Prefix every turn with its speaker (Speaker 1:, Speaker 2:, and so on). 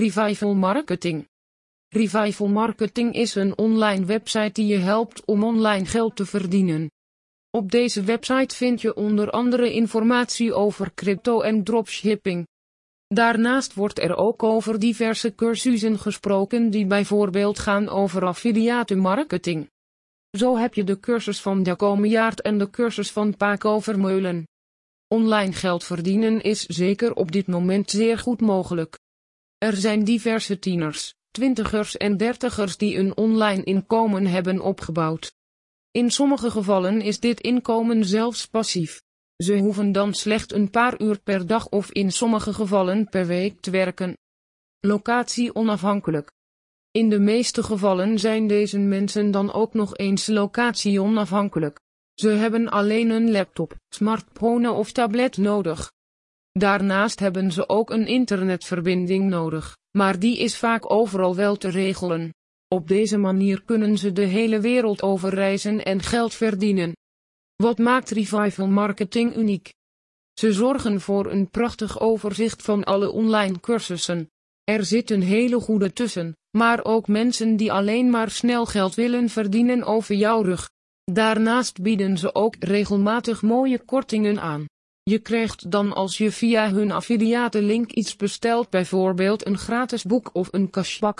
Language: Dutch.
Speaker 1: Revival Marketing. Revival Marketing is een online website die je helpt om online geld te verdienen. Op deze website vind je onder andere informatie over crypto en dropshipping. Daarnaast wordt er ook over diverse cursussen gesproken die bijvoorbeeld gaan over affiliate marketing. Zo heb je de cursus van Jaart en de cursus van Paco Vermeulen. Online geld verdienen is zeker op dit moment zeer goed mogelijk. Er zijn diverse tieners, twintigers en dertigers die een online inkomen hebben opgebouwd. In sommige gevallen is dit inkomen zelfs passief. Ze hoeven dan slechts een paar uur per dag of in sommige gevallen per week te werken. Locatie onafhankelijk. In de meeste gevallen zijn deze mensen dan ook nog eens locatie onafhankelijk. Ze hebben alleen een laptop, smartphone of tablet nodig. Daarnaast hebben ze ook een internetverbinding nodig, maar die is vaak overal wel te regelen. Op deze manier kunnen ze de hele wereld over reizen en geld verdienen. Wat maakt Revival Marketing uniek? Ze zorgen voor een prachtig overzicht van alle online cursussen. Er zit een hele goede tussen, maar ook mensen die alleen maar snel geld willen verdienen over jouw rug. Daarnaast bieden ze ook regelmatig mooie kortingen aan. Je krijgt dan als je via hun affiliate link iets bestelt bijvoorbeeld een gratis boek of een cashback.